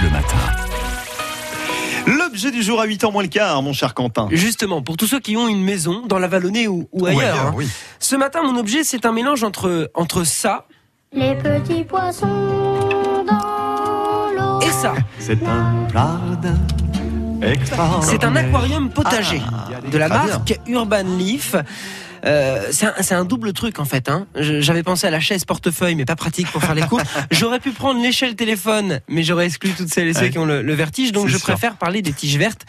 Bleu Matin. L'objet du jour à 8h moins le quart, mon cher Quentin. Justement, pour tous ceux qui ont une maison dans la Vallonnée ou, ou ailleurs. hein. oui. Ce matin, mon objet, c'est un mélange entre, entre ça Les petits poissons dans l'eau. et ça. C'est un jardin. C'est un aquarium potager Ah, de la bien. marque Urban Leaf. Euh, c'est un, double truc en fait. Hein. J'avais pensé à la chaise portefeuille, mais pas pratique pour faire les courses. J'aurais pu prendre l'échelle téléphone, mais j'aurais exclu toutes celles et ceux Ouais. qui ont le, le vertige. Donc je sûr. préfère parler des tiges vertes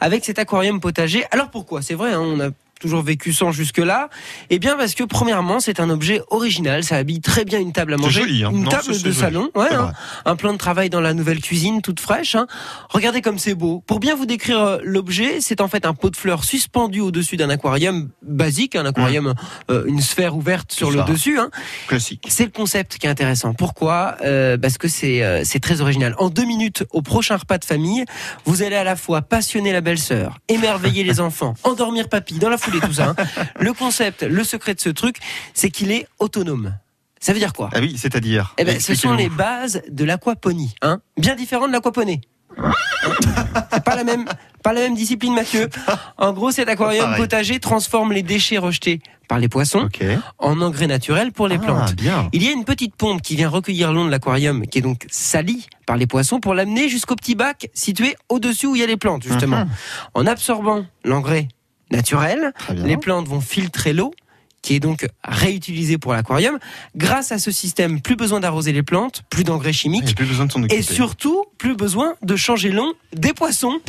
avec cet aquarium potager. Alors pourquoi? C'est vrai, hein, on a toujours vécu sans jusque-là. Eh bien parce que premièrement, c'est un objet original. Ça habille très bien une table à manger, joli, hein. une Non, table de salon, ouais, hein. un plan de travail dans la nouvelle cuisine toute fraîche. hein. Regardez comme c'est beau. Pour bien vous décrire euh, l'objet, c'est en fait un pot de fleurs suspendu au-dessus d'un aquarium basique, un aquarium, euh, une sphère ouverte sur le ça. dessus. hein. Classique. C'est le concept qui est intéressant. Pourquoi? Euh, Parce que c'est euh, c'est très original. En deux minutes, au prochain repas de famille, vous allez à la fois passionner la belle-sœur, émerveiller les enfants, endormir papy dans la foulée, tout ça. hein. Le concept, le secret de ce truc, c'est qu'il est autonome. Ça veut dire quoi Ah oui, c'est-à-dire. eh ben, ce sont les bases de l'aquaponie, hein. Bien différent de l'aquaponie. C'est pas la même, pas la même discipline, Mathieu. En gros, cet aquarium potager transforme les déchets rejetés par les poissons en engrais naturels pour les Ah, plantes. bien. Il y a une petite pompe qui vient recueillir l'eau de l'aquarium, qui est donc salie par les poissons, pour l'amener jusqu'au petit bac situé au-dessus où il y a les plantes, justement. Mhm. En absorbant l'engrais naturel, Très bien. les plantes vont filtrer l'eau qui est donc réutilisée pour l'aquarium. Grâce à ce système, plus besoin d'arroser les plantes, plus d'engrais chimiques plus besoin de et surtout plus besoin de changer l'eau des poissons.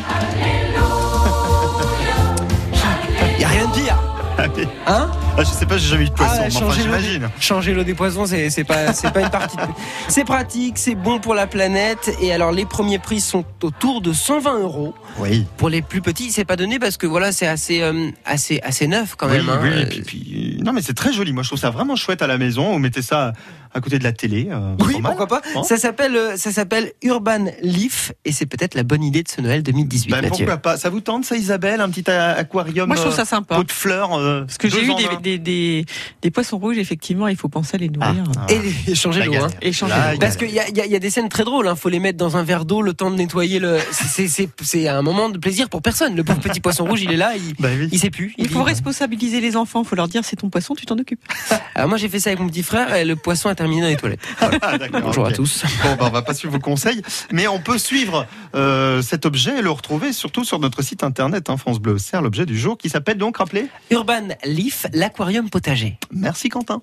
Mais- hein ah, je sais pas, j'ai jamais eu de poisson, Ah, mais changer l'eau j'imagine. Changer l'eau des poissons, c'est pas pas une partie. de- C'est pratique, c'est bon pour la planète. Et alors les premiers prix sont autour de 120 euros. Oui. Pour les plus petits, c'est pas donné parce que voilà, c'est assez euh, assez assez neuf quand oui, même. hein. Euh, puis, puis- non mais c'est très joli. Moi, je trouve ça vraiment chouette à la maison. Vous mettez ça à côté de la télé. euh, Oui, pourquoi pas. Hein Ça s'appelle euh, ça s'appelle Urban Leaf et c'est peut-être la bonne idée de ce Noël 2018. Ben, Mathieu. pourquoi pas Ça vous tente ça, Isabelle, un petit a- aquarium Moi, je trouve euh, ça sympa. pot de fleurs. euh, Parce que j'ai eu en des, des, des, des poissons rouges, effectivement, il faut penser à les Ah, nourrir. ah, Et les- changer l'eau. hein. Et l'eau. Parce qu'il y a, il y, y a des scènes très drôles. Il faut les mettre dans un verre d'eau, le temps de nettoyer le. c'est- C'est c'est un moment de plaisir pour personne. Le pauvre petit poisson rouge, il est là, il, Bah oui. il sait plus. Il faut responsabiliser les enfants, il faut leur dire c'est ton poisson, tu t'en occupes. Alors moi j'ai fait ça avec mon petit frère et le poisson a terminé dans les toilettes. Voilà. Ah, d'accord, Bonjour à tous. Bon, bah, on va pas suivre vos conseils, mais on peut suivre euh, cet objet et le retrouver surtout sur notre site internet hein, France Bleu. C'est l'objet du jour qui s'appelle donc, rappelez? Urban Leaf, l'aquarium potager. Merci Quentin.